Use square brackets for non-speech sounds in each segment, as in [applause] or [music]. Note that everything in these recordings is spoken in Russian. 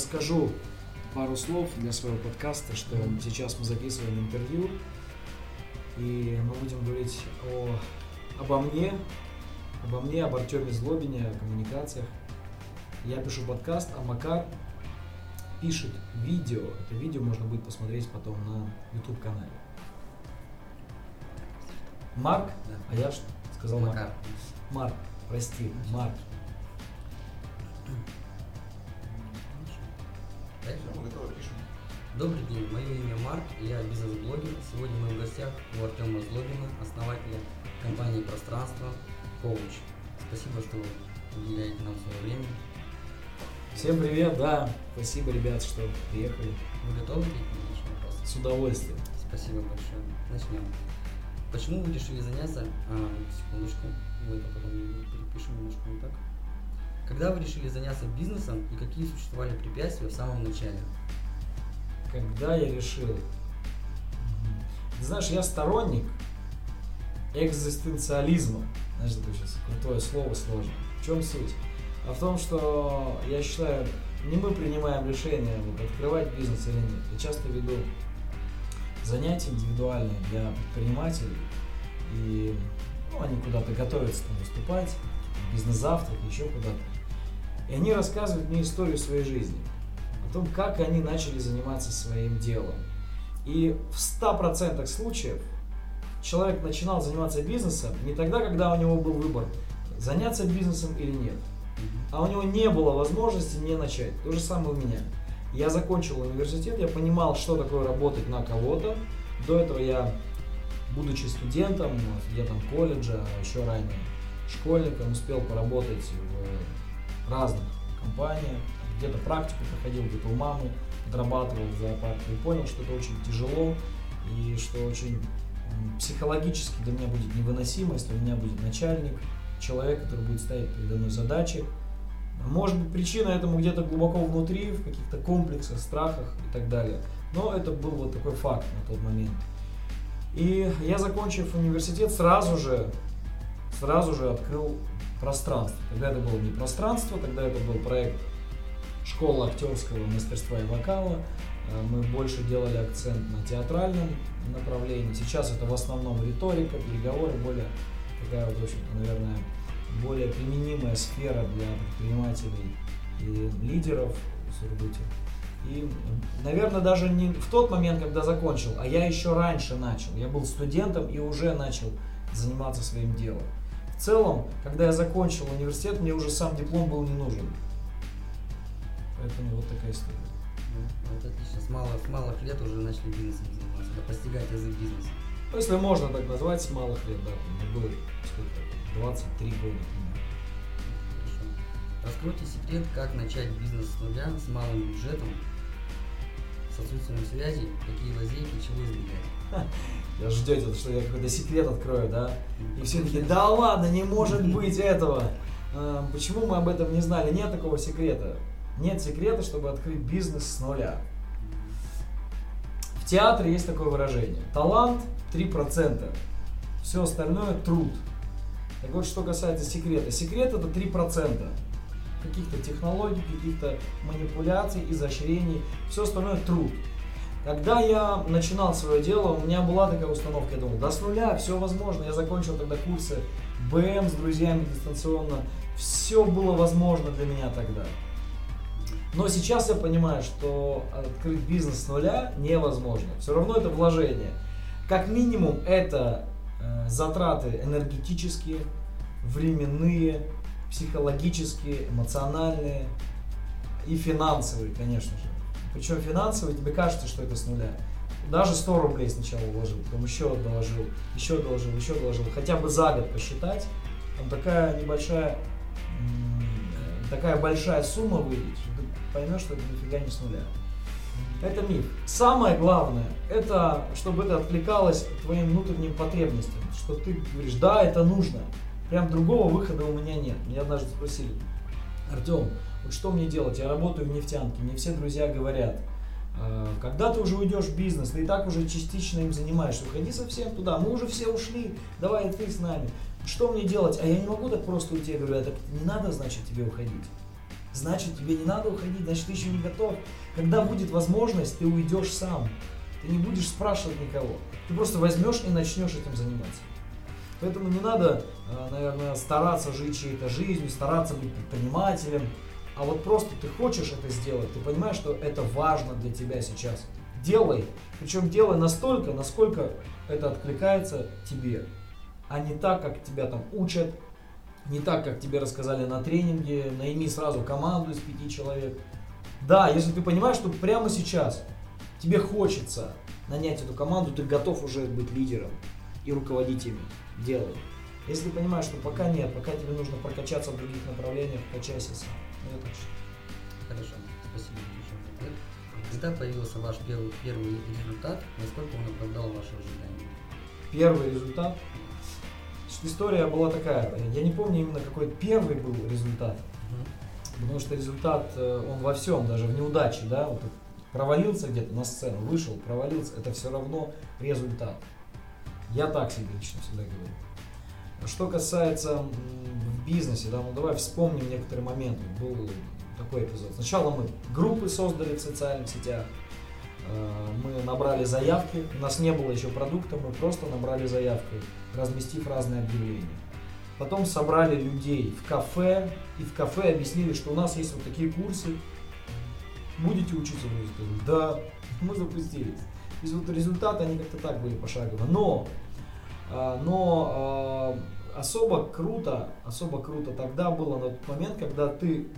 А, Я скажу пару слов для своего подкаста, что сейчас мы записываем интервью, и мы будем говорить о, обо мне, обо мне, об Артеме Злобине, о коммуникациях. Я пишу подкаст, а Макар пишет видео. Это видео можно будет посмотреть потом на YouTube канале. Марк, Да. а я что? сказал. Макар. Марк, прости, Марк. Добрый день, мое имя Марк, я бизнес-блогер. Сегодня мы в гостях у Артема Злобина, основателя компании «Пространство», коуч. Спасибо, что уделяете нам свое время. Всем привет, да. Спасибо, ребят, что приехали. Вы готовы к нашим вопросам? С удовольствием. Спасибо большое. Начнем. Почему вы решили заняться... А, секундочку, мы это потом перепишем немножко не так. Когда вы решили заняться бизнесом и какие существовали препятствия в самом начале? Когда я решил... Ты знаешь, я сторонник экзистенциализма. Знаешь, такое сейчас крутое слово сложно. В чем суть? А в том, что я считаю, не мы принимаем решение, открывать бизнес или нет. Я часто веду занятия индивидуальные для предпринимателей, и ну, они куда-то готовятся там выступать, бизнес-завтрак, еще куда-то. И они рассказывают мне историю своей жизни, о том, как они начали заниматься своим делом. И в 100% случаев человек начинал заниматься бизнесом не тогда, когда у него был выбор, заняться бизнесом или нет. А у него не было возможности не начать. То же самое у меня. Я закончил университет, я понимал, что такое работать на кого-то. До этого я, будучи студентом, студентом колледжа, а еще ранее школьником, успел поработать в разных компаниях. Где-то практику проходил, где-то у мамы подрабатывал в зоопарке. И понял, что это очень тяжело и что очень психологически для меня будет невыносимо, если у меня будет начальник, человек, который будет ставить передо мной задачи. Может быть, причина этому где-то глубоко внутри, в каких-то комплексах, страхах и так далее. Но это был вот такой факт на тот момент. И я, закончив университет, сразу же, сразу же открыл пространство. Тогда это было не пространство, тогда это был проект школа актерского мастерства и вокала. Э, Мы больше делали акцент на театральном направлении. Сейчас это в основном риторика, переговоры, более такая вот, в общем-то, наверное, более применимая сфера для предпринимателей и лидеров в Сургуте. И, наверное, даже не в тот момент, когда закончил, а я еще раньше начал. Я был студентом и уже начал заниматься своим делом. В целом, когда я закончил университет, мне уже сам диплом был не нужен. Поэтому вот такая история. Ну, Вот отлично. С малых, с малых лет уже начали бизнесом заниматься, да, постигать язык бизнеса. Ну, если можно так назвать, с малых лет, да, мне было сколько, 23 года. Хорошо. Раскройте секрет, как начать бизнес с нуля, с малым бюджетом, с отсутствием связей, какие лазейки, чего избегать. [laughs] Я ждете, что я какой-то секрет открою, да? И все таки [laughs] да ладно, не может быть этого. А, Почему мы об этом не знали? Нет такого секрета. Нет секрета, чтобы открыть бизнес с нуля. В театре есть такое выражение. Талант 3%. Все остальное труд. Так вот, что касается секрета. Секрет это 3%. Каких-то технологий, каких-то манипуляций, изощрений. Все остальное труд. Когда я начинал свое дело, у меня была такая установка, я думал, да с нуля, все возможно. Я закончил тогда курсы БМ с друзьями дистанционно. Все было возможно для меня тогда. Но сейчас я понимаю, что открыть бизнес с нуля невозможно. Все равно это вложение. Как минимум это э, затраты энергетические, временные, психологические, эмоциональные и финансовые, конечно же. Причем финансовые, тебе кажется, что это с нуля. Даже 100 рублей сначала вложил, потом еще доложил, еще доложил, еще доложил. Хотя бы за год посчитать, там такая небольшая, э, такая большая сумма выйдет, поймешь, что это нифига не с нуля. Это миф. Самое главное, это чтобы это откликалось твоим внутренним потребностям, что ты говоришь, да, это нужно. Прям другого выхода у меня нет. Меня однажды спросили, Артем, Вот что мне делать? Я работаю в нефтянке, мне все друзья говорят, «Э, когда ты уже уйдешь в бизнес, ты и так уже частично им занимаешься, уходи совсем туда, мы уже все ушли, давай ты с нами. Что мне делать? А я не могу так просто уйти. Я говорю, а так не надо, значит, тебе уходить. Значит, тебе не надо уходить, значит, ты еще не готов. Когда будет возможность, ты уйдешь сам. Ты не будешь спрашивать никого. Ты просто возьмешь и начнешь этим заниматься. Поэтому не надо, э, наверное, стараться жить чьей-то жизнью, стараться быть предпринимателем. А вот просто ты хочешь это сделать, ты понимаешь, что это важно для тебя сейчас. Делай. Причем делай настолько, насколько это откликается тебе. А не так, как тебя там учат, не так, как тебе рассказали на тренинге, найми сразу команду из пяти человек. Да, если ты понимаешь, что прямо сейчас тебе хочется нанять эту команду, ты готов уже быть лидером и руководить ими, делай. Если ты понимаешь, что пока нет, пока тебе нужно прокачаться в других направлениях, качайся сам. Ну, так считаю. Хорошо, спасибо большое за ответ. Когда появился ваш первый, первый результат, насколько он оправдал ваши ожидания? Первый результат. История была такая, я не помню именно какой первый был результат, потому что результат, э, он во всем, даже в неудаче, да, вот провалился где-то на сцену, вышел, провалился, это все равно результат. Я так себе лично всегда говорю. Что касается в бизнесе, да, ну давай вспомним некоторые моменты. Был такой эпизод. Сначала мы группы создали в социальных сетях, мы набрали заявки, у нас не было еще продукта, мы просто набрали заявки, разместив разные объявления. Потом собрали людей в кафе, и в кафе объяснили, что у нас есть вот такие курсы, будете учиться музыке? Да, мы запустились. То есть вот результаты, они как-то так были пошагово. Но, а, но а, особо круто, особо круто тогда было на тот момент, когда ты,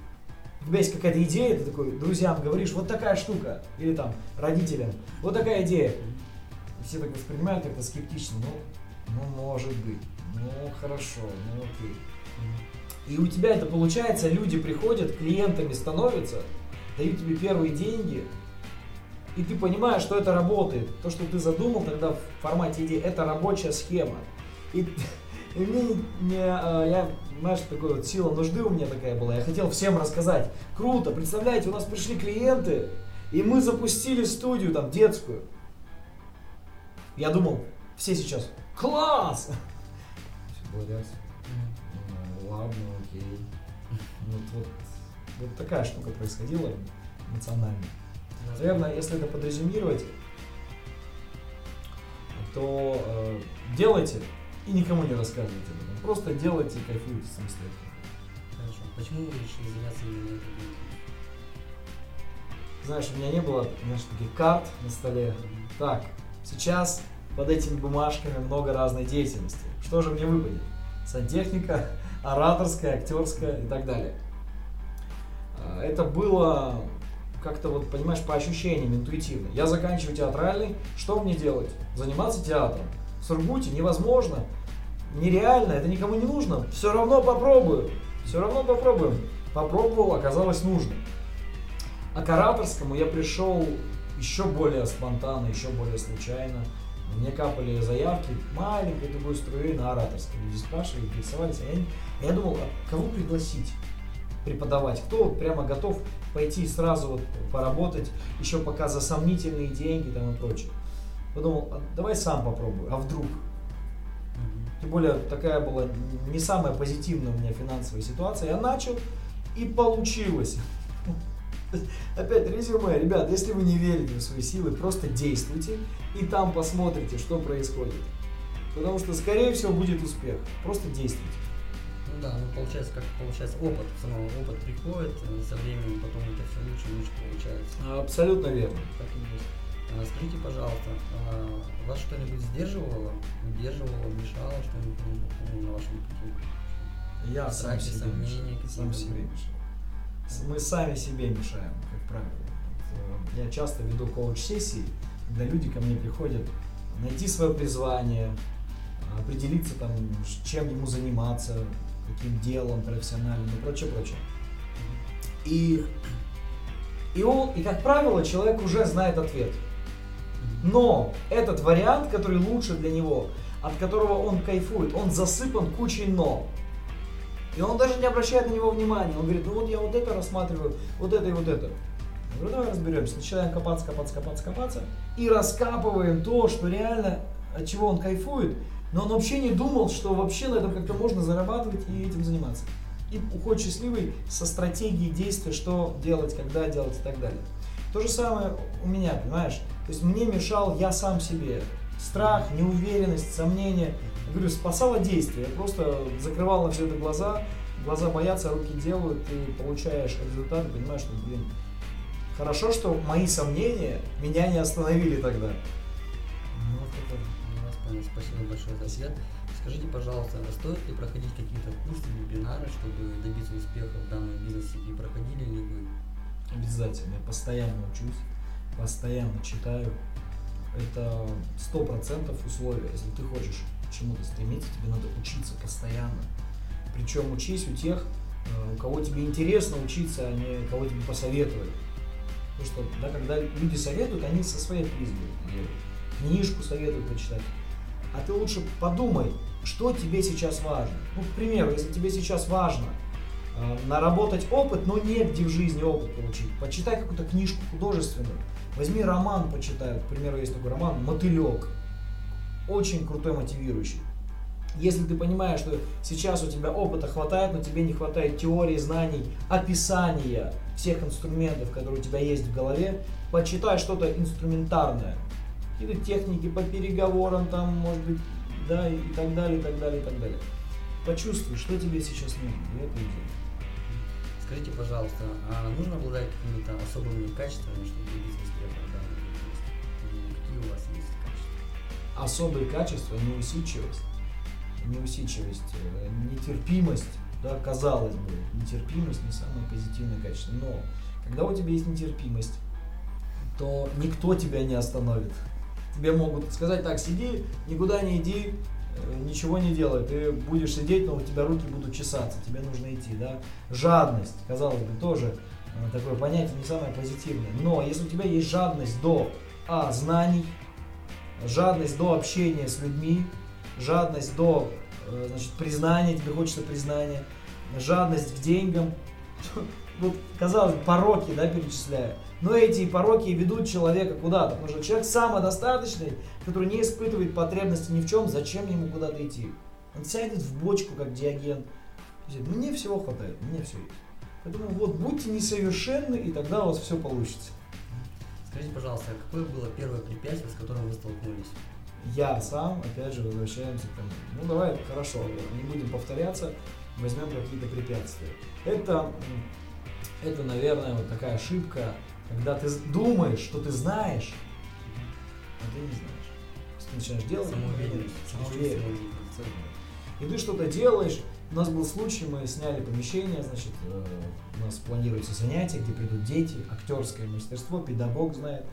у тебя есть какая-то идея, ты такой друзьям говоришь, вот такая штука, или там родителям, вот такая идея. И все так воспринимают как-то скептично, ну, ну может быть, ну хорошо, ну окей. И у тебя это получается, люди приходят, клиентами становятся, дают тебе первые деньги, и ты понимаешь, что это работает. То, что ты задумал тогда в формате идеи, это рабочая схема. И, [laughs] и мне не, не, а, я, знаешь, такой вот сила нужды у меня такая была. Я хотел всем рассказать. Круто, представляете, у нас пришли клиенты, и мы запустили студию там детскую. Я думал, все сейчас, класс! Все бодрятся. Ну, ладно, окей. Вот, вот, вот такая штука происходила эмоционально. Наверное, если это подрезюмировать, то э, делайте и никому не рассказывайте об этом. Просто делайте и кайфуйте самостоятельно. Хорошо. Почему вы решили заняться именно этой? Знаешь, у меня не было, знаешь, таких карт на столе. Так, сейчас под этими бумажками много разной деятельности. Что же мне выпадет? Сантехника, [laughs] ораторская, актерская и так далее. А, Это было как-то вот, понимаешь, по ощущениям, интуитивно. Я заканчиваю театральный, что мне делать? Заниматься театром. Сургуте невозможно, нереально, это никому не нужно. Все равно попробую, все равно попробуем. Попробовал, оказалось нужно. А к ораторскому я пришел еще более спонтанно, еще более случайно. Мне капали заявки маленькой другой струей на ораторском. Люди спрашивали, интересовались. А я, я думал, а кого пригласить преподавать? Кто вот прямо готов пойти сразу вот поработать, еще пока за сомнительные деньги там и прочее. Подумал, а давай сам попробую, а вдруг? Тем более такая была не самая позитивная у меня финансовая ситуация. Я начал и получилось. [laughs] Опять резюме, ребят, если вы не верите в свои силы, просто действуйте и там посмотрите, что происходит. Потому что, скорее всего, будет успех. Просто действуйте. Ну да, ну получается, как получается опыт, снова опыт приходит, э, со временем потом это все лучше и лучше получается. Абсолютно верно. Так и есть. А, Скажите, пожалуйста, а вас что-нибудь сдерживало, удерживало, мешало что-нибудь на вашем пути? Я сам себе сомнения мешаю. Сам себе мешаю. Мы сами себе мешаем, как правило. Э, Я часто веду коуч-сессии, когда люди ко мне приходят найти свое призвание, определиться там, чем ему заниматься, каким делом профессиональным и прочее, прочее. И, и он, и как правило, человек уже знает ответ. Но этот вариант, который лучше для него, от которого он кайфует, он засыпан кучей но. И он даже не обращает на него внимания. Он говорит, ну вот я вот это рассматриваю, вот это и вот это. Я говорю, давай разберемся. Начинаем копаться, копаться, копаться, копаться. И раскапываем то, что реально, от чего он кайфует. Но он вообще не думал, что вообще на этом как-то можно зарабатывать и этим заниматься. И уходит счастливый со стратегией действия, что делать, когда делать и так далее. То же самое у меня, понимаешь? То есть мне мешал я сам себе. Страх, неуверенность, сомнения. Я говорю, спасало действие. Я просто закрывал на все это глаза, глаза боятся, руки делают, ты получаешь результат, и понимаешь, что, блин, хорошо, что мои сомнения меня не остановили тогда. Ну, вот это у вас понял. Спасибо большое за ответ. Скажите, пожалуйста, а стоит ли проходить какие-то курсы, вебинары, чтобы добиться успеха в данном бизнесе? И проходили ли вы? Обязательно. Я постоянно учусь, постоянно читаю. Это сто процентов условия. Если ты хочешь к чему-то стремиться, тебе надо учиться постоянно. Причем учись у тех, э, у кого тебе интересно учиться, а не кого тебе посоветовали. Потому что, да, когда люди советуют, они со своей призмы делают. Книжку советуют почитать. А ты лучше подумай, что тебе сейчас важно. Ну, к примеру, если тебе сейчас важно наработать опыт, но негде в жизни опыт получить, почитай какую-то книжку художественную, возьми роман почитай, к примеру, есть такой роман «Мотылек», очень крутой, мотивирующий. Если ты понимаешь, что сейчас у тебя опыта хватает, но тебе не хватает теории, знаний, описания всех инструментов, которые у тебя есть в голове, почитай что-то инструментарное. Какие-то техники по переговорам, там, может быть, да, и так далее, и так далее, и так далее. Почувствуй, что тебе сейчас нужно, и это и делай. Скажите, пожалуйста, а нужно обладать какими-то особыми качествами, чтобы добиться успеха в данном бизнесе? И Какие у вас есть качества? особые качества, неусидчивость, неусидчивость, э, нетерпимость, да, казалось бы, нетерпимость не самое позитивное качество, но когда у тебя есть нетерпимость, то никто тебя не остановит. Тебе могут сказать, так, сиди, никуда не иди, ничего не делай, ты будешь сидеть, но у тебя руки будут чесаться, тебе нужно идти, да. Жадность, казалось бы, тоже э, такое понятие не самое позитивное, но если у тебя есть жадность до а, знаний, жадность до общения с людьми, жадность до э, значит, признания, тебе хочется признания, жадность к деньгам. [laughs] Вот, казалось бы, пороки, да, перечисляю. Но эти пороки ведут человека куда-то. Потому что человек самодостаточный, который не испытывает потребности ни в чем, зачем ему куда-то идти? Он сядет в бочку, как диаген. Мне всего хватает, мне все есть. Поэтому вот будьте несовершенны, и тогда у вас все получится. Скажите, пожалуйста, а какое было первое препятствие, с которым вы столкнулись? я сам, опять же, возвращаемся к тому. Ну давай, хорошо, не будем повторяться, возьмем какие-то препятствия. Это, это, наверное, вот такая ошибка, когда ты думаешь, что ты знаешь, а ты не знаешь. Есть Ты начинаешь делать, Самоуверенность. самоуверенность. Самоуверенность. И ты что-то делаешь. У нас был случай, мы сняли помещение, значит, э, у нас планируется занятие, где придут дети, актерское мастерство, педагог знает.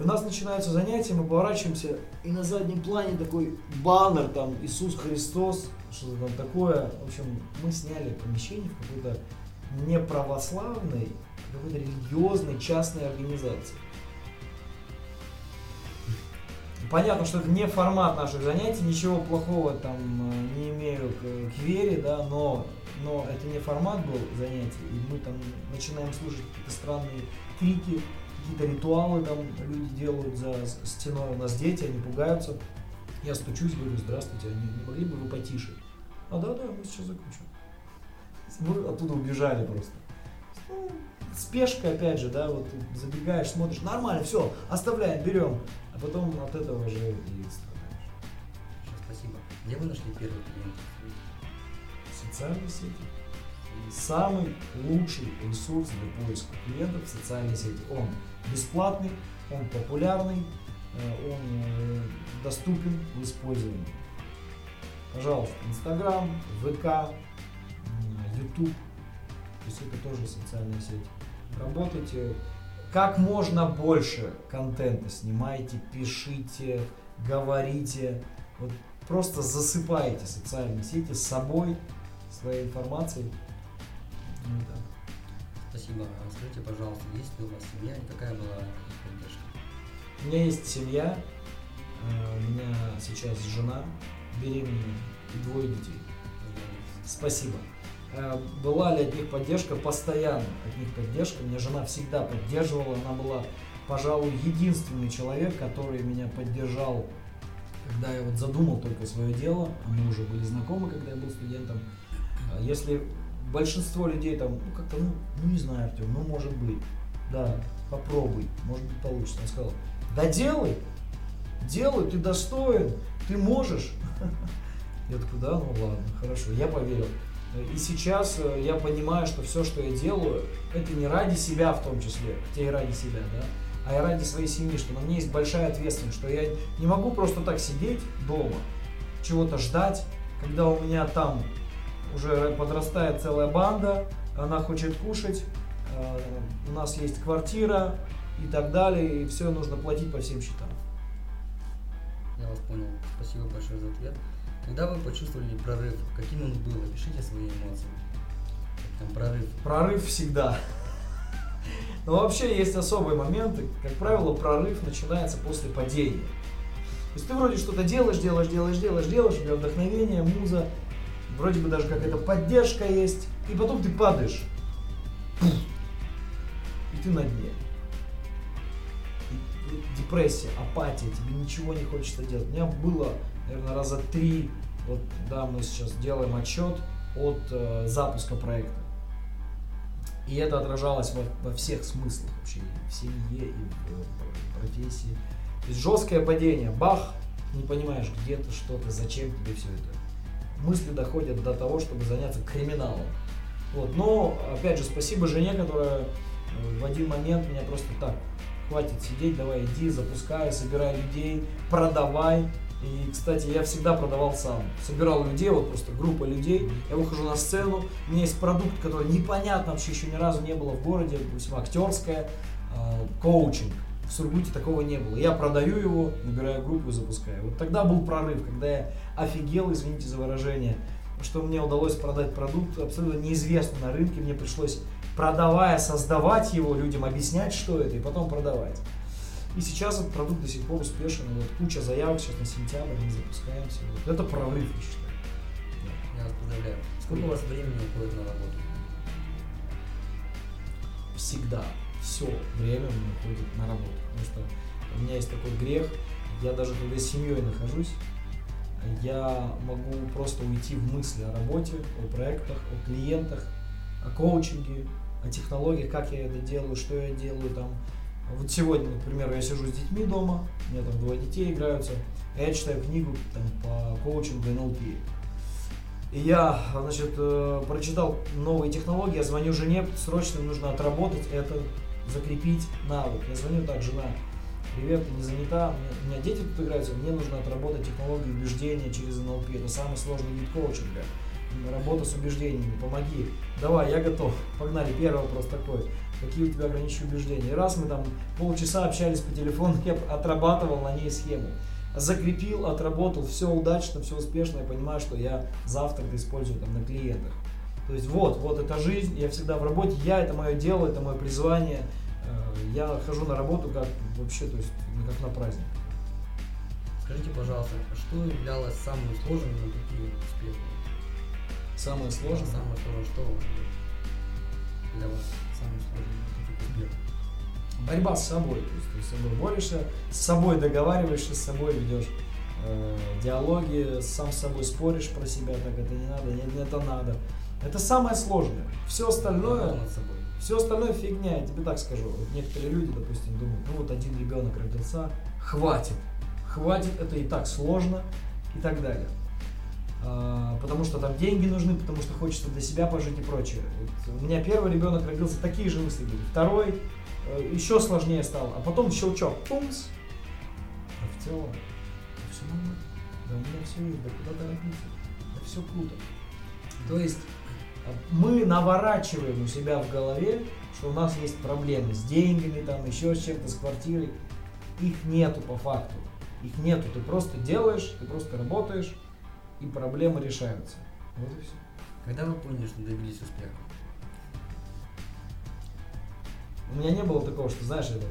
И у нас начинаются занятия, мы поворачиваемся, и на заднем плане такой баннер, там, Иисус Христос, что-то там такое. В общем, мы сняли помещение в какой-то неправославной, какой-то религиозной частной организации. Понятно, что это не формат наших занятий, ничего плохого там э, не имею к, к вере, да, но, но это не формат был занятий, и мы там начинаем слушать какие-то странные крики, какие-то ритуалы там люди делают за стеной, у нас дети, они пугаются. Я стучусь, говорю, здравствуйте, они не могли бы вы потише? А да, да, мы сейчас закончим. Мы оттуда убежали просто. Ну, спешка, опять же, да, вот забегаешь, смотришь, нормально, все, оставляем, берем. А потом от этого уже и страдаешь. Спасибо. Где вы нашли первый клиент? Социальные сети. Самый лучший ресурс для поиска клиентов в социальной сети. Он бесплатный, он популярный, э, он э, доступен в использовании. Пожалуйста, Инстаграм, ВК, Ютуб. То есть это тоже социальные сети. Работайте как можно больше контента снимайте, пишите, говорите. Вот просто засыпайте социальные сети с собой, своей информацией. Ну, так. Спасибо. А Скажите, пожалуйста, есть ли у вас семья и какая была поддержка? У меня есть семья, э, у меня сейчас жена беременная и двое детей. Спасибо. Э, была ли от них поддержка, постоянно от них поддержка. Меня жена всегда поддерживала, она была, пожалуй, единственный человек, который меня поддержал, когда я вот задумал только свое дело, а мы уже были знакомы, когда я был студентом. А Если большинство людей там, ну как-то, ну, ну не знаю, Артем, ну может быть, да, попробуй, может быть получится. Он сказал, да делай, делай, ты достоин, ты можешь. [laughs] Я такой, да, ну ладно, хорошо, я поверил. И сейчас э, я понимаю, что все, что я делаю, это не ради себя в том числе, хотя и ради себя, да, а и ради своей семьи, что на мне есть большая ответственность, что я не могу просто так сидеть дома, чего-то ждать, когда у меня там уже подрастает целая банда, она хочет кушать, э, у нас есть квартира и так далее, и все нужно платить по всем счетам. Я вас понял. Спасибо большое за ответ. Когда вы почувствовали прорыв, каким он был? Опишите свои эмоции. Там прорыв. Прорыв всегда. Но вообще есть особые моменты. Как правило, прорыв начинается после падения. То есть ты вроде что-то делаешь, делаешь, делаешь, делаешь, делаешь, у тебя вдохновение, муза, вроде бы даже какая-то поддержка есть, и потом ты падаешь. Пух. И ты на дне. И Депрессия, апатия, тебе ничего не хочется делать. У меня было, наверное, раза три, вот да, мы сейчас делаем отчет от э, запуска проекта. И это отражалось во, во всех смыслах вообще, в семье, и в э, профессии. То есть жесткое падение, бах, не понимаешь, где ты, что ты, зачем тебе все это. Мысли доходят до того, чтобы заняться криминалом. Вот. Но, опять же, спасибо жене, которая э, в один момент меня просто так, хватит сидеть, давай иди, запускай, собирай людей, продавай. И, кстати, я всегда продавал сам. Собирал людей, вот просто группа людей. Я выхожу на сцену, у меня есть продукт, который непонятно вообще еще ни разу не было в городе, допустим, актерская, э, коучинг. В Сургуте такого не было. Я продаю его, набираю группу и запускаю. Вот тогда был прорыв, когда я офигел, извините за выражение, что мне удалось продать продукт абсолютно неизвестный на рынке. Мне пришлось, продавая, создавать его людям, объяснять, что это, и потом продавать. И сейчас этот продукт до сих пор успешен. Вот куча заявок сейчас на сентябрь, мы запускаемся. Вот это прорыв, я считаю. Я вас поздравляю. Сколько у вас времени уходит на работу? всегда все время у меня уходит на работу. Потому что у меня есть такой грех, я даже когда с семьей нахожусь, я могу просто уйти в мысли о работе, о проектах, о клиентах, о коучинге, о технологиях, как я это делаю, что я делаю там. Вот сегодня, например, я сижу с детьми дома, у меня там двое детей играются, а я читаю книгу там, по коучингу НЛП. И я, значит, э, прочитал новые технологии, я звоню жене, срочно нужно отработать это, закрепить навык. Я звоню так, жена, привет, ты не занята, у меня дети тут играются, мне нужно отработать технологию убеждения через НЛП, это самый сложный вид коучинга. Работа с убеждениями, помоги. Давай, я готов. Погнали. Первый вопрос такой. Какие у тебя ограничивающие убеждения? И раз мы там полчаса общались по телефону, я отрабатывал на ней схему закрепил, отработал, все удачно, все успешно, я понимаю, что я завтра это использую там на клиентах. То есть вот, вот эта жизнь, я всегда в работе, я, это мое дело, это мое призвание, Э, я хожу на работу как вообще, то есть ну, как на праздник. Скажите, пожалуйста, что являлось самым сложным на пути к успеху? Самое сложное. Самое сложное, что для вас к успеху? борьба с собой. То есть ты с собой борешься, с собой договариваешься, с собой ведешь э, диалоги, сам с собой споришь про себя, так это не надо, нет, это надо. Это самое сложное. Все остальное, все остальное фигня, я тебе так скажу. Вот некоторые люди, допустим, думают, ну вот один ребенок родился, хватит, хватит, это и так сложно и так далее. А, потому что там деньги нужны, потому что хочется для себя пожить и прочее. Вот у меня первый ребенок родился, такие же мысли были. Второй э, еще сложнее стало, а потом щелчок, пумс. А в целом, да все нормально. Да у меня все есть, да куда торопиться, да все круто. То есть э, мы наворачиваем у себя в голове, что у нас есть проблемы с деньгами, там еще с чем-то, с квартирой. Их нету по факту. Их нету. Ты просто делаешь, ты просто работаешь, и проблемы решаются. Вот и все. Когда вы поняли, что добились успеха? У меня не было такого, что, знаешь, это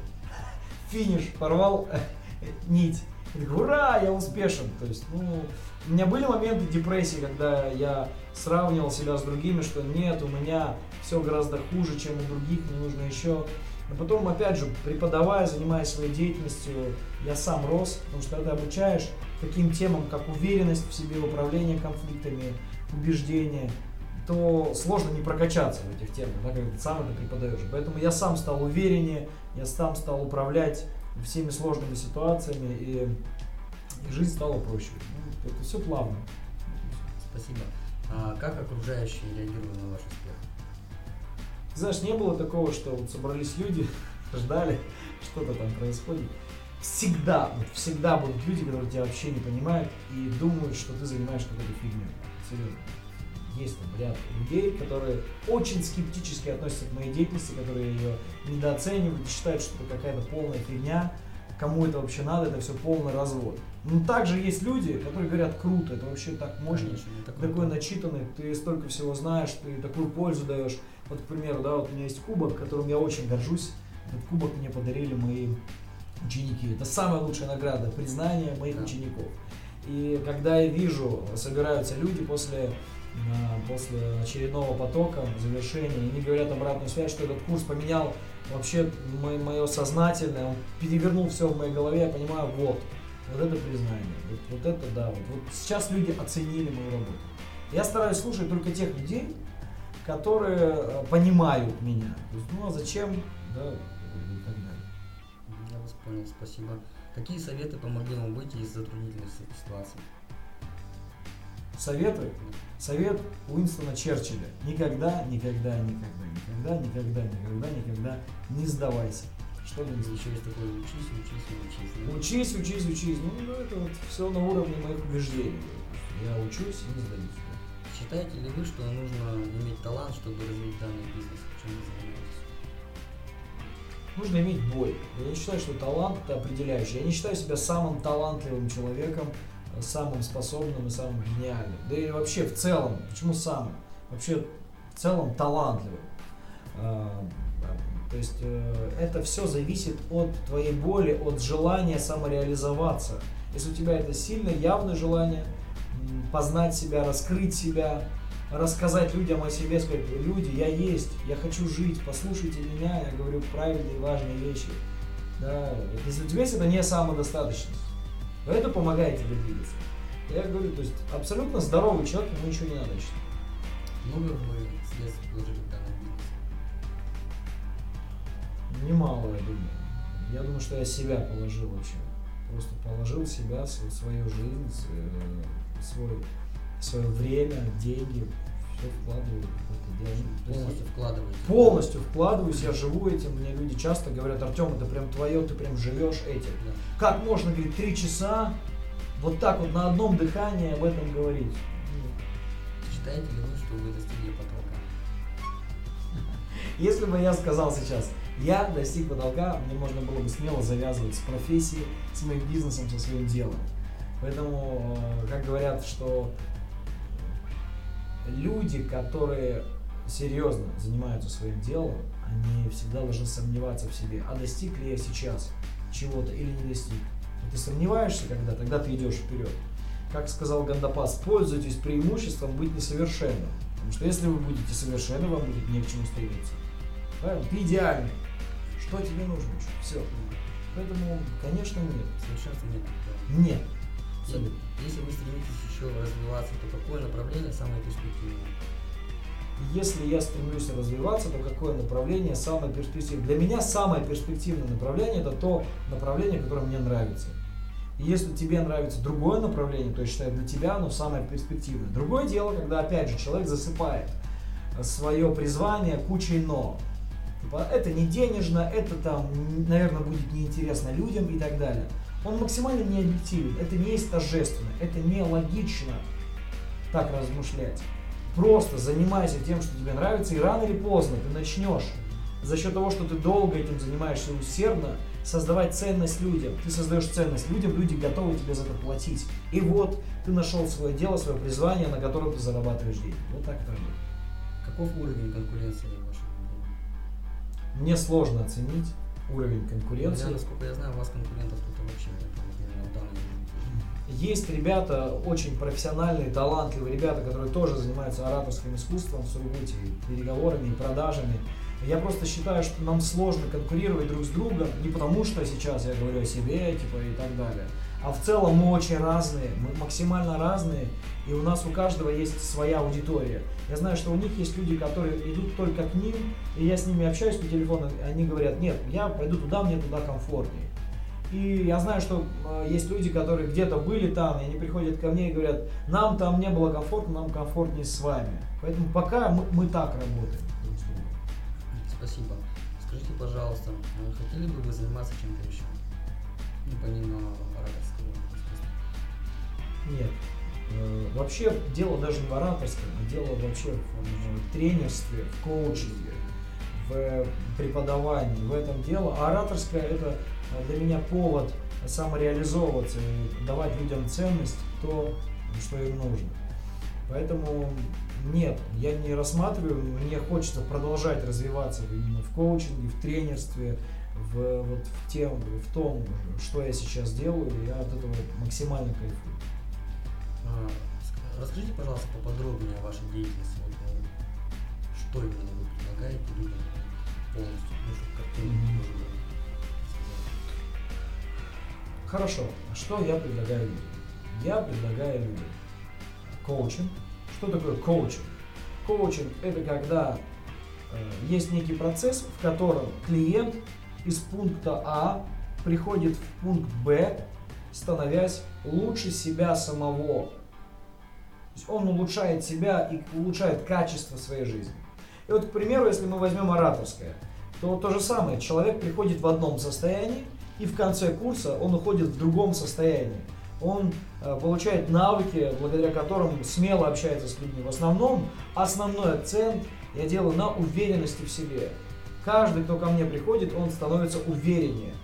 финиш, порвал [laughs] нить, Я такой, ура, я успешен. То есть, ну, у меня были моменты депрессии, когда я сравнивал себя с другими, что нет, у меня все гораздо хуже, чем у других, мне нужно еще. Но потом, опять же, преподавая, занимаясь своей деятельностью, я сам рос, потому что когда обучаешь таким темам, как уверенность в себе, управление конфликтами, убеждения, то сложно не прокачаться в этих темах, да, когда ты сам это преподаешь. Поэтому я сам стал увереннее, я сам стал управлять всеми сложными ситуациями, и, и жизнь стала проще. Ну, это все плавно. Спасибо. А как окружающие реагируют на ваш успех? Знаешь, не было такого, что вот собрались люди, [laughs] ждали, что-то там происходит. Всегда, вот всегда будут люди, которые тебя вообще не понимают и думают, что ты занимаешь какой-то фигней. Серьезно. Есть там ряд людей, которые очень скептически относятся к моей деятельности, которые ее недооценивают, считают, что это какая-то полная фигня, кому это вообще надо, это все полный развод. Но также есть люди, которые говорят, круто, это вообще так мощно, Конечно, такой круто. начитанный, ты столько всего знаешь, ты такую пользу даешь. Вот, к примеру, да, вот у меня есть кубок, которым я очень горжусь. Этот кубок мне подарили мои ученики. Это самая лучшая награда, признание моих Да. учеников. И когда я вижу, собираются люди после, а, после очередного потока, завершения, и они говорят обратную связь, что этот курс поменял вообще мое сознательное, он перевернул все в моей голове, я понимаю, вот, вот это признание, вот, вот это да, вот, вот сейчас люди оценили мою работу. Я стараюсь слушать только тех людей, которые э, понимают меня. То есть, ну а зачем, да, понял, спасибо. Какие советы помогли вам выйти из затруднительных си- ситуаций? Советы? Совет Уинстона Черчилля. Никогда, никогда, никогда, никогда, никогда, никогда, никогда не сдавайся. Что случилось. Еще есть такое учись, учись, учись. Учись, учись, учись. Ну, ну, это вот все на уровне моих убеждений. Я учусь и не сдаюсь. Считаете ли вы, что нужно иметь талант, чтобы развить данный бизнес? Чем вы занимаетесь? Нужно иметь боль. Я не считаю, что талант это определяющий. Я не считаю себя самым талантливым человеком, э, самым способным и самым гениальным. Да и вообще в целом, почему самым? Вообще в целом талантливым. А, То есть э, это все зависит от твоей боли, от желания самореализоваться. Если у тебя это сильное, явное желание познать себя, раскрыть себя, рассказать людям о себе, сказать, люди, я есть, я хочу жить, послушайте меня, я говорю правильные и важные вещи. Да, вот если у тебя есть это не самодостаточность, то это помогает тебе двигаться. Я говорю, то есть абсолютно здоровый человек, ему ничего не надо считать. Много вы средств вложили в данный бизнес? Немало, я думаю. Я думаю, что я себя положил вообще. Просто положил себя, св- свою жизнь, свой, свое время, деньги, все вкладываю в это дело. То есть Полностью вкладываете? полностью вкладываюсь, я живу этим. Мне люди часто говорят, Артем, это прям твое, ты прям живешь этим. Да. Как можно, говорит, три часа вот так вот на одном дыхании об этом говорить? Ну, Считаете ли вы, что вы достигли потолка? [laughs] Если бы я сказал сейчас, я достиг потолка, мне можно было бы смело завязывать с профессией, с моим бизнесом, со своим делом. Поэтому, э, как говорят, что люди, которые серьезно занимаются своим делом, они всегда должны сомневаться в себе, а достиг ли я сейчас чего-то или не достиг. Ты сомневаешься, когда, тогда ты идешь вперед. Как сказал Гандапас, пользуйтесь преимуществом быть несовершенным. Потому что если вы будете совершенны, вам будет не к чему стремиться. Правильно? Ты идеальный. Что тебе нужно? Все. Поэтому, конечно, нет. Совершенства нет. Нет. Если вы стремитесь еще развиваться, то какое направление самое перспективное? Если я стремлюсь развиваться, то какое направление самое перспективное? Для меня самое перспективное направление это то направление, которое мне нравится. И если тебе нравится другое направление, то я считаю, для тебя оно самое перспективное. Другое дело, когда опять же человек засыпает свое призвание кучей но. Типа, это не денежно, это там, наверное, будет неинтересно людям и так далее. Он максимально не объективен, это не есть торжественно, это не логично так размышлять. Просто занимайся тем, что тебе нравится, и рано или поздно ты начнешь за счет того, что ты долго этим занимаешься усердно, создавать ценность людям. Ты создаешь ценность людям, люди готовы тебе за это платить. И вот ты нашел свое дело, свое призвание, на котором ты зарабатываешь деньги. Вот так это работает. Каков уровень конкуренции в вашем? Мне сложно оценить уровень конкуренции. насколько я знаю, у вас конкурентов тут вообще нет. Есть ребята, очень профессиональные, талантливые ребята, которые тоже занимаются ораторским искусством в Сургуте, переговорами, и продажами. Я просто считаю, что нам сложно конкурировать друг с другом, не потому что сейчас я говорю о себе, типа, и так далее, а в целом мы очень разные, мы максимально разные, и у нас у каждого есть своя аудитория. Я знаю, что у них есть люди, которые идут только к ним, и я с ними общаюсь по телефону, и они говорят, нет, я пойду туда, мне туда комфортнее. И я знаю, что э, есть люди, которые где-то были там, и они приходят ко мне и говорят, нам там не было комфортно, нам комфортнее с вами. Поэтому пока мы, мы так работаем. Спасибо. Скажите, пожалуйста, э, хотели бы вы заниматься чем-то еще? Ну, помимо? Нет. Э, Вообще дело даже не в ораторском, а дело вообще в, в тренерстве, в коучинге, в преподавании. В этом дело. А ораторское это для меня повод самореализовываться и давать людям ценность, то, что им нужно. Поэтому нет, я не рассматриваю, мне хочется продолжать развиваться именно в коучинге, в тренерстве, в, вот в, тем, в том, что я сейчас делаю, и я от этого максимально кайфую. А, ск- Расскажите, пожалуйста, поподробнее о вашей деятельности. Ну, что именно вы предлагаете людям полностью, ну, чтобы Мгм. можно было Хорошо, что я предлагаю людям? Я предлагаю людям коучинг. Что такое коучинг? Коучинг это когда э, есть некий процесс, в котором клиент из пункта А приходит в пункт Б, становясь лучше себя самого. То есть он улучшает себя и улучшает качество своей жизни. И вот, к примеру, если мы возьмем ораторское, то то же самое. Человек приходит в одном состоянии, и в конце курса он уходит в другом состоянии. Он э, получает навыки, благодаря которым смело общается с людьми. В основном основной акцент я делаю на уверенности в себе. Каждый, кто ко мне приходит, он становится увереннее.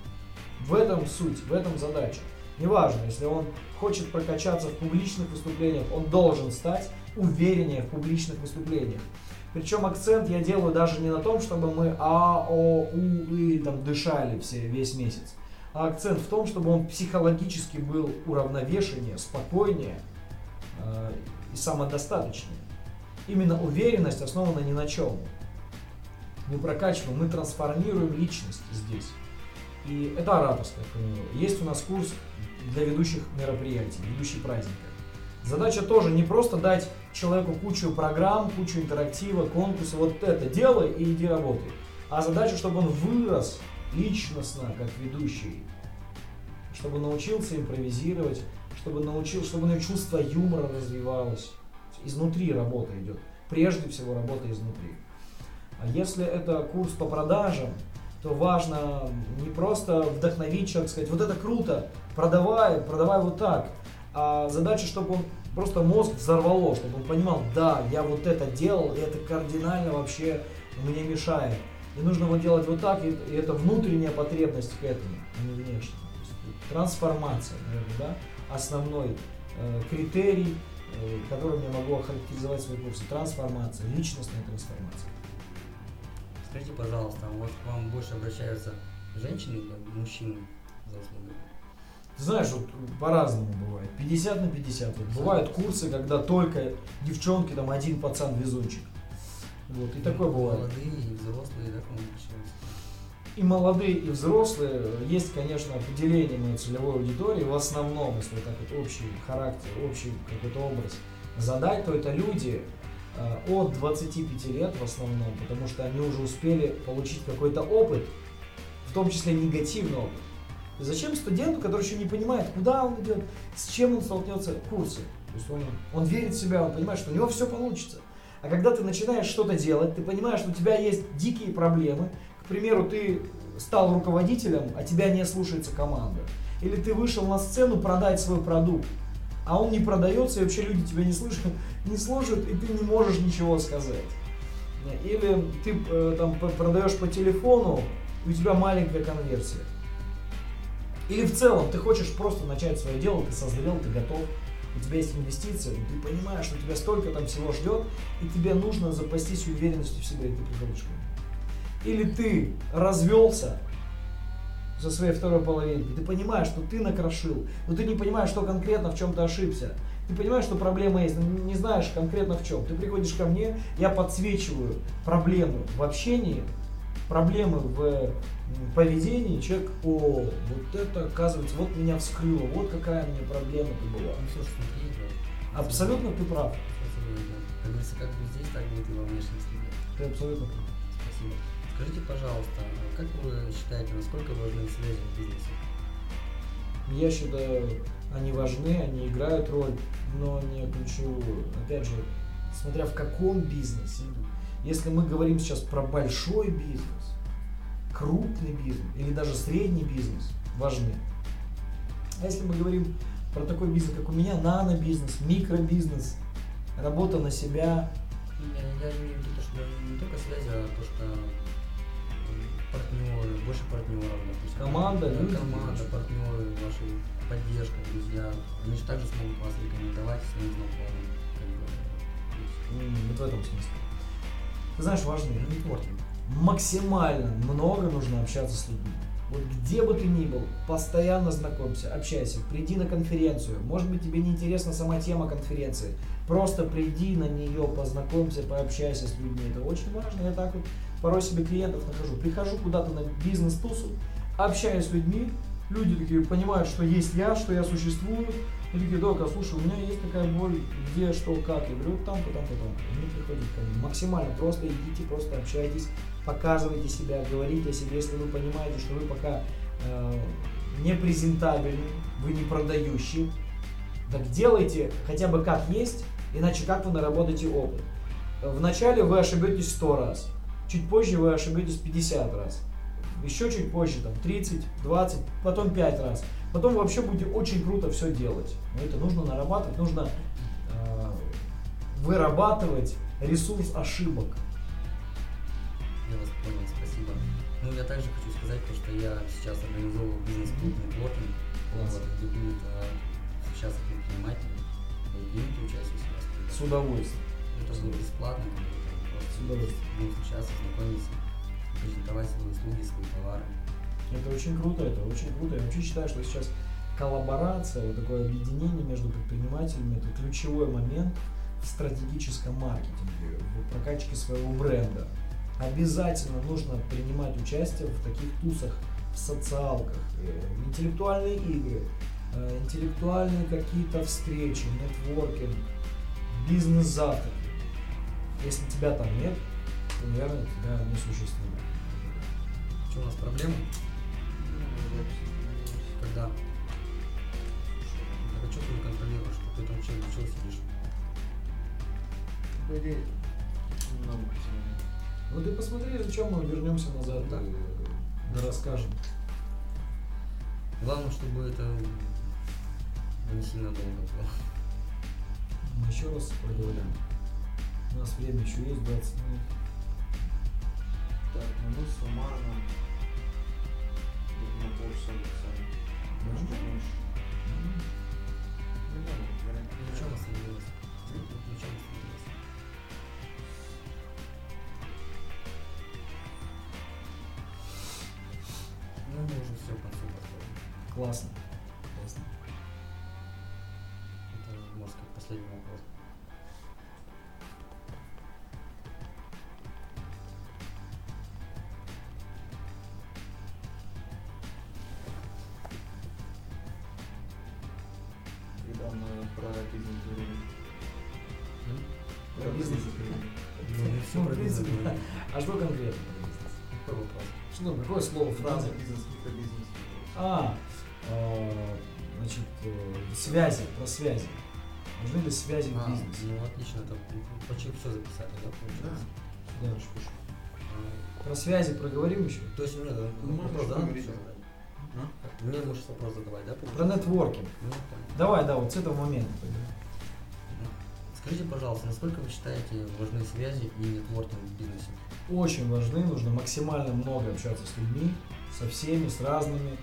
В этом суть, в этом задача. Неважно, если он хочет прокачаться в публичных выступлениях, он должен стать увереннее в публичных выступлениях. Причем акцент я делаю даже не на том, чтобы мы А, О, У, И там дышали все, весь месяц. А акцент в том, чтобы он психологически был уравновешеннее, спокойнее э, и самодостаточнее. Именно уверенность основана ни на чем. Мы прокачиваем, мы трансформируем личность здесь. И это ораторское, к примеру. Есть у нас курс для ведущих мероприятий, ведущий праздника. Задача тоже не просто дать человеку кучу программ, кучу интерактива, конкурса, вот это делай и иди работай. А задача, чтобы он вырос личностно, как ведущий, чтобы научился импровизировать, чтобы научил, чтобы него чувство юмора развивалось. Изнутри работа идет. Прежде всего работа изнутри. А если это курс по продажам, то важно не просто вдохновить человека, сказать, вот это круто, продавай, продавай вот так. А задача, чтобы он просто мозг взорвало, чтобы он понимал, да, я вот это делал, и это кардинально вообще мне мешает. И нужно вот делать вот так, и, и это внутренняя потребность к этому, а не внешняя. Трансформация, наверное, да, основной э, критерий, э, которым я могу охарактеризовать свои курсы. Трансформация, личностная трансформация. Скажите, пожалуйста, а вот к вам больше обращаются женщины или мужчины за услугой? Знаешь, вот по-разному бывает. 50 на 50. Вот бывают курсы, когда только девчонки, там один пацан везунчик. Вот, и такое бывает. Молодые и взрослые, да? И молодые, и взрослые. Есть, конечно, определение моей целевой аудитории. В основном, если так вот общий характер, общий какой-то образ задать, то это люди э, от 25 лет в основном, потому что они уже успели получить какой-то опыт, в том числе негативный опыт. И зачем студенту, который еще не понимает, куда он идет, с чем он столкнется, курсы? То есть он, он верит в себя, он понимает, что у него все получится. А когда ты начинаешь что-то делать, ты понимаешь, что у тебя есть дикие проблемы. К примеру, ты стал руководителем, а тебя не слушается команда. Или ты вышел на сцену продать свой продукт, а он не продается, и вообще люди тебя не слышат, не слушают, и ты не можешь ничего сказать. Или ты э, там продаешь по телефону, и у тебя маленькая конверсия. Или в целом ты хочешь просто начать свое дело, ты созрел, ты готов, у тебя есть инвестиции, ты понимаешь, что тебя столько там всего ждет, и тебе нужно запастись уверенностью в себе, и ты. Или ты развелся, со своей второй половинкой, ты понимаешь, что ты накрошил, но ты не понимаешь, что конкретно в чем ты ошибся. Ты понимаешь, что проблема есть, но не знаешь конкретно в чем. Ты приходишь ко мне, я подсвечиваю проблему в общении, проблемы в поведении, человек, о, вот это, оказывается, вот меня вскрыло, вот какая мне проблема-то была. Ну все, что идет. Абсолютно ты прав. Как бы здесь, так будет и во внешнем среде. Ты абсолютно прав. Спасибо. Скажите, пожалуйста, а как вы считаете, насколько важны связи в бизнесе? Я считаю, они важны, они играют роль, но не ключевую. Опять же, смотря в каком бизнесе. Если мы говорим сейчас про большой бизнес, крупный бизнес или даже средний бизнес, важны. А если мы говорим про такой бизнес, как у меня, нано-бизнес, микробизнес, работа на себя, Я, я имею в виду то, что не только связи, а то, что партнеры, больше партнеров, допустим. Команда, Да, люди, команда, партнеры, ваши поддержка, друзья. Они же также смогут вас рекомендовать своим знакомым. Как бы. Вот в этом смысле. Ты знаешь, важны. ну, нетворкинг. Максимально много нужно общаться с людьми. Вот где бы ты ни был, постоянно знакомься, общайся, приди на конференцию. Может быть, тебе не интересна сама тема конференции. Просто приди на нее, познакомься, пообщайся с людьми. Это очень важно. Я так вот порой себе клиентов нахожу. Прихожу куда-то на бизнес-тусу, общаюсь с людьми, люди такие понимают, что есть я, что я существую. И такие, дока, слушай, у меня есть такая боль, где, что, как. Я говорю, там, потом, потом. Они приходят ко мне. Максимально просто идите, просто общайтесь, показывайте себя, говорите о себе, если вы понимаете, что вы пока э, не презентабельны, вы не продающий, так делайте хотя бы как есть, иначе как вы наработаете опыт. Вначале вы ошибетесь 100 раз, чуть позже вы ошибетесь 50 раз, еще чуть позже, там, 30, 20, потом 5 раз. Потом вообще будете очень круто все делать. Но это нужно нарабатывать, нужно э, вырабатывать ресурс ошибок. Я вас понял, спасибо. Ну, я также хочу сказать, то, что я сейчас организовываю бизнес-клуб нетворкинг, вот, где будут а, сейчас предприниматели. Вы примете участие у? С удовольствием. Это будет бесплатно, просто С удовольствием. будем встречаться, знакомиться, презентовать свои услуги, свои товары. Это очень круто, это очень круто. Я вообще считаю, что сейчас коллаборация, вот такое объединение между предпринимателями, это ключевой момент в стратегическом маркетинге, в прокачке своего бренда. Обязательно нужно принимать участие в таких тусах, в социалках, э, в интеллектуальные игры, э, интеллектуальные какие-то встречи, нетворкинг, бизнес-завтраки. Если тебя там нет, то, наверное, тебя не существует. Что у нас проблемы? Когда? Так а что ты не контролируешь, что ты там что, что сидишь? По идее, потеряно. Ну ты посмотри, зачем мы вернемся назад, Да. и, да расскажем. Главное, чтобы это не сильно долго было. Мы еще раз проговорим. У нас время еще есть 20 минут. Так, ну суммарно Ну, мы уже все концу подходим. Классно. Классно. Это, можно сказать, последний вопрос. Бизнес. А что конкретно про бизнес? Какой вопрос? Что, какое слово, фраза? бизнес, микробизнес. А, э, значит, э, связи, про связи. Нужны ли связи в А, бизнесе? ну отлично, это почти все записали, да, получается? Да. А, Про связи проговорим еще. То есть да, Ну, вопрос, можешь да, поговорить. надо задать? А? Мне можешь вопрос задавать, да? Про нетворкинг. Ну. Давай, да, вот с этого момента. Скажите, пожалуйста, насколько вы считаете важны связи и нетворкинг в бизнесе? Очень важны, нужно максимально много общаться с людьми, со всеми, с разными.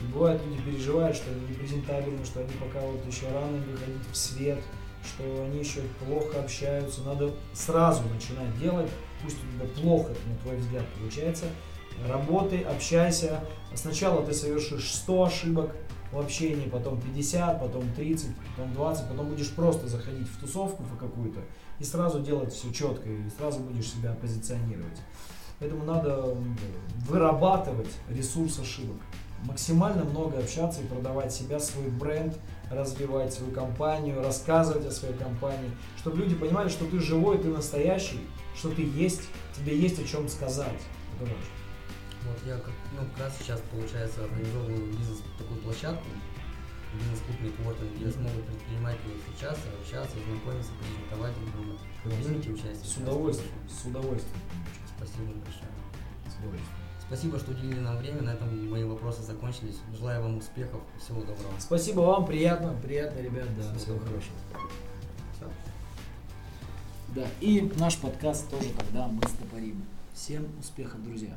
И бывает, люди переживают, что они не презентабельны, что они пока вот еще рано выходить в свет, что они еще плохо общаются. Надо сразу начинать делать, пусть у тебя плохо, на твой взгляд, получается, работай, общайся. Сначала ты совершишь 100 ошибок в общении, потом 50, потом 30, потом 20, потом будешь просто заходить в тусовку какую-то и сразу делать все четко, и сразу будешь себя позиционировать. Поэтому надо вырабатывать ресурс ошибок. Максимально много общаться и продавать себя, свой бренд, развивать свою компанию, рассказывать о своей компании, чтобы люди понимали, что ты живой, ты настоящий, что ты есть, тебе есть о чем сказать. Это важно. Вот я как, ну, как раз сейчас, получается, организовываю бизнес, такую площадку, бизнес-клуб Networking, где смогут предприниматели встречаться, общаться, знакомиться, презентовать друг друга. Примите участие. С удовольствием, с удовольствием. Спасибо большое. С удовольствием. Спасибо, что уделили нам время. На этом мои вопросы закончились. Желаю вам успехов. Всего доброго. Спасибо вам, приятно, приятно, ребят, да, Всего всего хорошего. Всё. Да, и наш подкаст тоже тогда мы стопорим. Всем успехов, друзья.